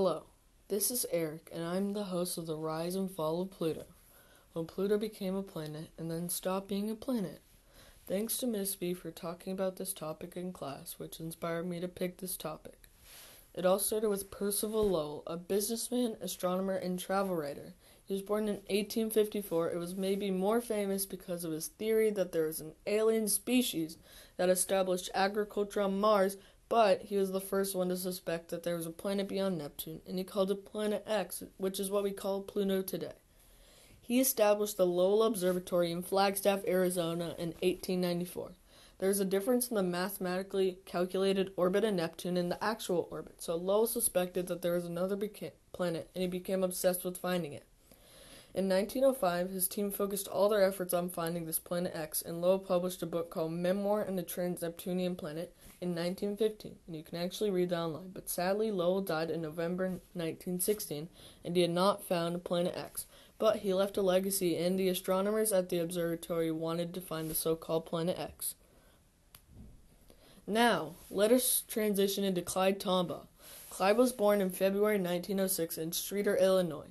Hello, this is Eric, and I'm the host of the Rise and Fall of Pluto. When Pluto became a planet and then stopped being a planet. Thanks to Miss B for talking about this topic in class, which inspired me to pick this topic. It all started with Percival Lowell, a businessman, astronomer, and travel writer. He was born in 1854. It was maybe more famous because of his theory that there was an alien species that established agriculture on Mars, but he was the first one to suspect that there was a planet beyond Neptune, and he called it Planet X, which is what we call Pluto today. He established the Lowell Observatory in Flagstaff, Arizona in 1894. There is a difference in the mathematically calculated orbit of Neptune and the actual orbit, so Lowell suspected that there was another beca- planet, and he became obsessed with finding it. In 1905, his team focused all their efforts on finding this planet X, and Lowell published a book called Memoir on the Trans-Neptunian Planet in 1915, and you can actually read that online. But sadly, Lowell died in November 1916, and he had not found planet X. But he left a legacy, and the astronomers at the observatory wanted to find the so-called planet X. Now, let us transition into Clyde Tombaugh. Clyde was born in February 1906 in Streator, Illinois.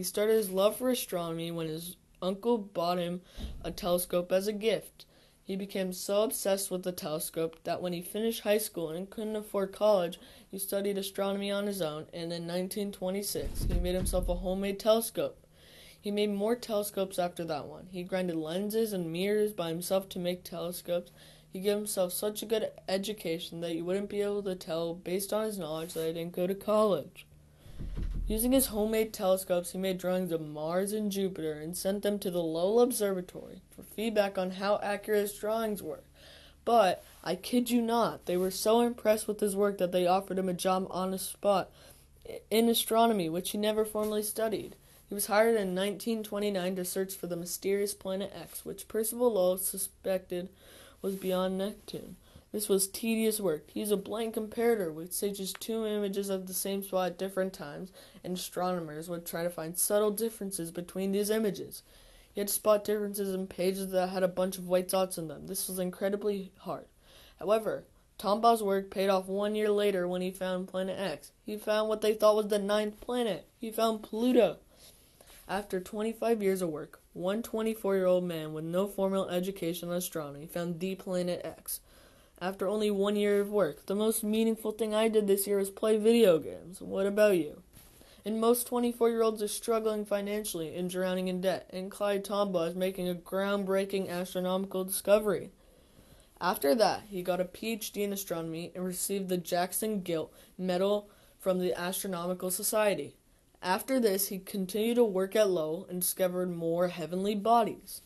He started his love for astronomy when his uncle bought him a telescope as a gift. He became so obsessed with the telescope that when he finished high school and couldn't afford college, he studied astronomy on his own, and in 1926 he made himself a homemade telescope. He made more telescopes after that one. He grinded lenses and mirrors by himself to make telescopes. He gave himself such a good education that you wouldn't be able to tell based on his knowledge that he didn't go to college. Using his homemade telescopes, he made drawings of Mars and Jupiter and sent them to the Lowell Observatory for feedback on how accurate his drawings were. But, I kid you not, they were so impressed with his work that they offered him a job on the spot in astronomy, which he never formally studied. He was hired in 1929 to search for the mysterious planet X, which Percival Lowell suspected was beyond Neptune. This was tedious work. He used a blink comparator, which stages two images of the same spot at different times, and astronomers would try to find subtle differences between these images. He had to spot differences in pages that had a bunch of white dots in them. This was incredibly hard. However, Tombaugh's work paid off one year later when he found Planet X. He found what they thought was the ninth planet. He found Pluto. After 25 years of work, one 24 year old man with no formal education in astronomy found the planet X after only one year of work. The most meaningful thing I did this year was play video games. What about you? And most 24 year olds are struggling financially and drowning in debt, and Clyde Tombaugh is making a groundbreaking astronomical discovery. After that, he got a PhD in astronomy and received the Jackson Gwilt Medal from the Astronomical Society. After this, he continued to work at Lowell and discovered more heavenly bodies.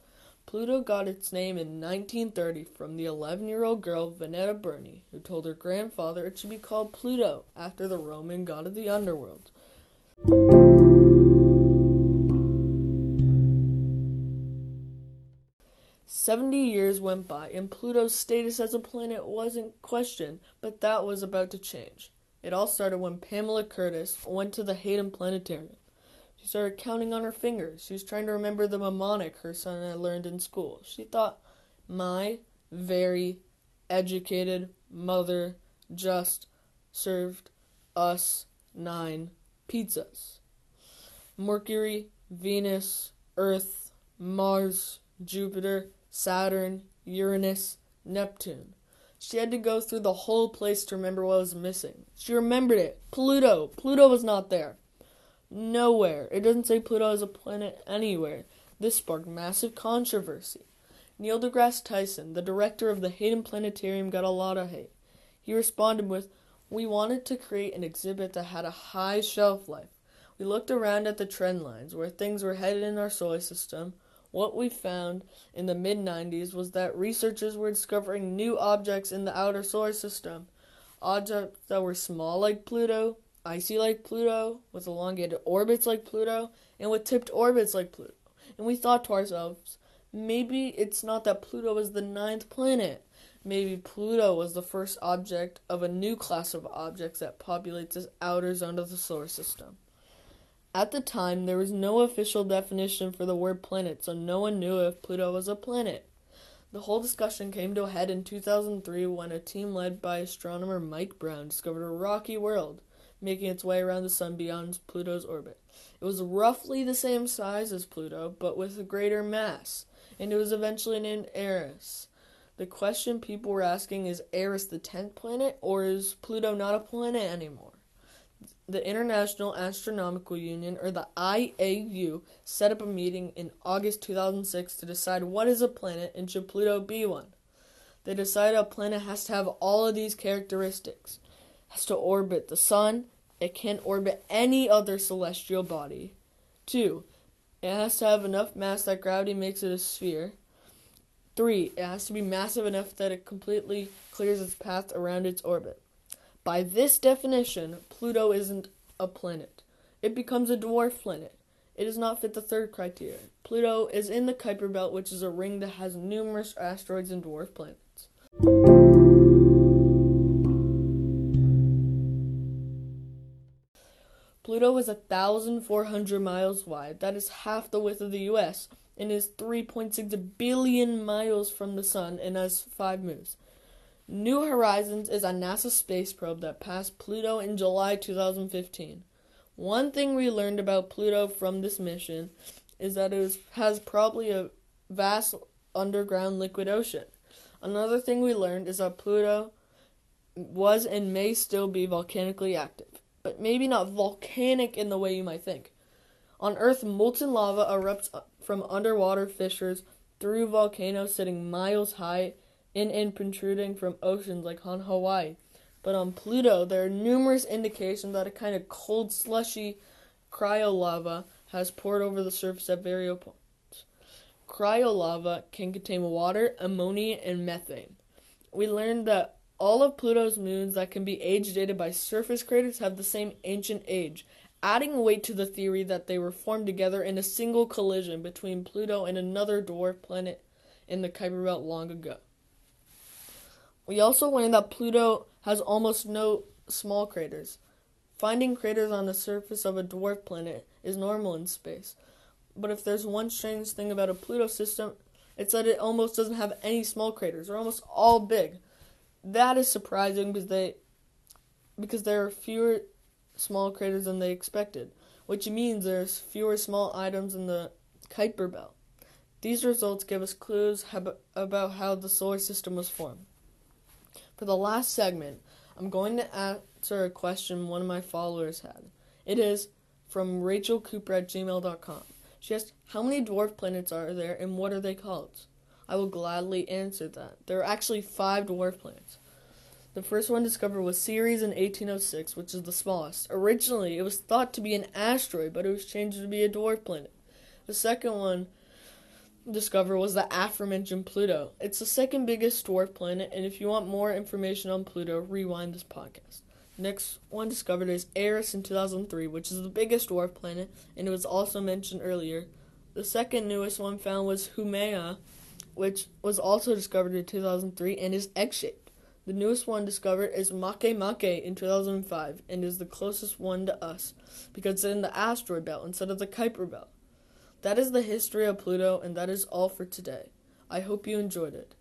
Pluto got its name in 1930 from the 11 year old girl Venetia Burney, who told her grandfather it should be called Pluto after the Roman god of the underworld. Seventy years went by, and Pluto's status as a planet wasn't questioned, but that was about to change. It all started when Pamela Curtis went to the Hayden Planetarium. She started counting on her fingers. She was trying to remember the mnemonic her son had learned in school. She thought, My very educated mother just served us nine pizzas. Mercury, Venus, Earth, Mars, Jupiter, Saturn, Uranus, Neptune. She had to go through the whole place to remember what was missing. She remembered it. Pluto. Pluto was not there. Nowhere. It doesn't say Pluto is a planet anywhere. This sparked massive controversy. Neil deGrasse Tyson, the director of the Hayden Planetarium, got a lot of hate. He responded with, We wanted to create an exhibit that had a high shelf life. We looked around at the trend lines where things were headed in our solar system. What we found in the mid 90s was that researchers were discovering new objects in the outer solar system. Objects that were small like Pluto, icy like Pluto, with elongated orbits like Pluto, and with tipped orbits like Pluto. And we thought to ourselves, maybe it's not that Pluto is the ninth planet. Maybe Pluto was the first object of a new class of objects that populates this outer zone of the solar system. At the time, there was no official definition for the word planet, so no one knew if Pluto was a planet. The whole discussion came to a head in 2003 when a team led by astronomer Mike Brown discovered a rocky world making its way around the sun beyond Pluto's orbit. It was roughly the same size as Pluto, but with a greater mass, and it was eventually named Eris. The question people were asking is Eris the 10th planet, or is Pluto not a planet anymore? The International Astronomical Union, or the IAU, set up a meeting in August 2006 to decide what is a planet and should Pluto be one. They decided a planet has to have all of these characteristics. Has to orbit the sun, it can't orbit any other celestial body. 2. It has to have enough mass that gravity makes it a sphere. 3. It has to be massive enough that it completely clears its path around its orbit. By this definition, Pluto isn't a planet. It becomes a dwarf planet. It does not fit the third criteria. Pluto is in the Kuiper Belt, which is a ring that has numerous asteroids and dwarf planets. Pluto is 1,400 miles wide. That is half the width of the U.S. and is 3.6 billion miles from the Sun and has five moons. New Horizons is a NASA space probe that passed Pluto in July 2015. One thing we learned about Pluto from this mission is that it was, has probably a vast underground liquid ocean. Another thing we learned is that Pluto was and may still be volcanically active, but maybe not volcanic in the way you might think. On Earth, molten lava erupts from underwater fissures through volcanoes sitting miles high in and protruding from oceans like on Hawaii. But on Pluto, there are numerous indications that a kind of cold, slushy cryolava has poured over the surface at various points. Cryolava can contain water, ammonia, and methane. We learned that all of Pluto's moons that can be age dated by surface craters have the same ancient age, adding weight to the theory that they were formed together in a single collision between Pluto and another dwarf planet in the Kuiper Belt long ago. We also learned that Pluto has almost no small craters. Finding craters on the surface of a dwarf planet is normal in space. But if there's one strange thing about a Pluto system, it's that it almost doesn't have any small craters. They're almost all big. That is surprising because they because there are fewer small craters than they expected, which means there's fewer small items in the Kuiper belt. These results give us clues about how the solar system was formed. For the last segment, I'm going to answer a question one of my followers had. It is from Rachel Cooper at gmail.com. She asked, How many dwarf planets are there and what are they called? I will gladly answer that. There are actually five dwarf planets. The first one discovered was Ceres in 1806, which is the smallest. Originally, it was thought to be an asteroid, but it was changed to be a dwarf planet. The second one discovered was the aforementioned Pluto. It's the second biggest dwarf planet, and if you want more information on Pluto, rewind this podcast. Next one discovered is Eris in 2003, which is the biggest dwarf planet, and it was also mentioned earlier. The second newest one found was Haumea, which was also discovered in 2003 and is egg-shaped. The newest one discovered is Makemake in 2005 and is the closest one to us because it's in the asteroid belt instead of the Kuiper belt. That is the history of Pluto and that is all for today. I hope you enjoyed it.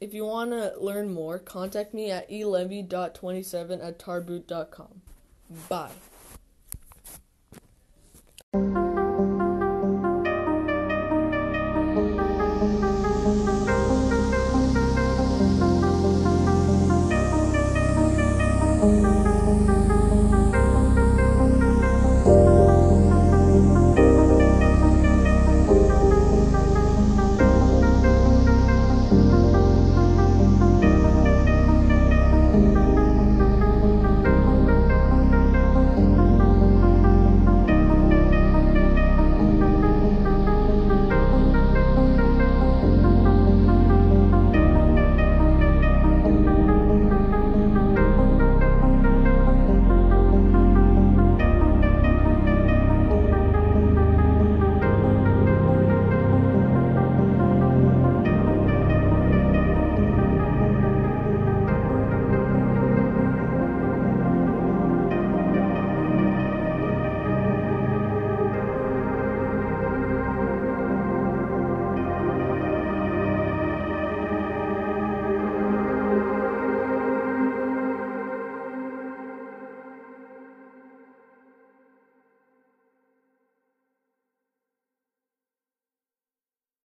If you want to learn more, contact me at elevy.27 at tarboot.com. Bye.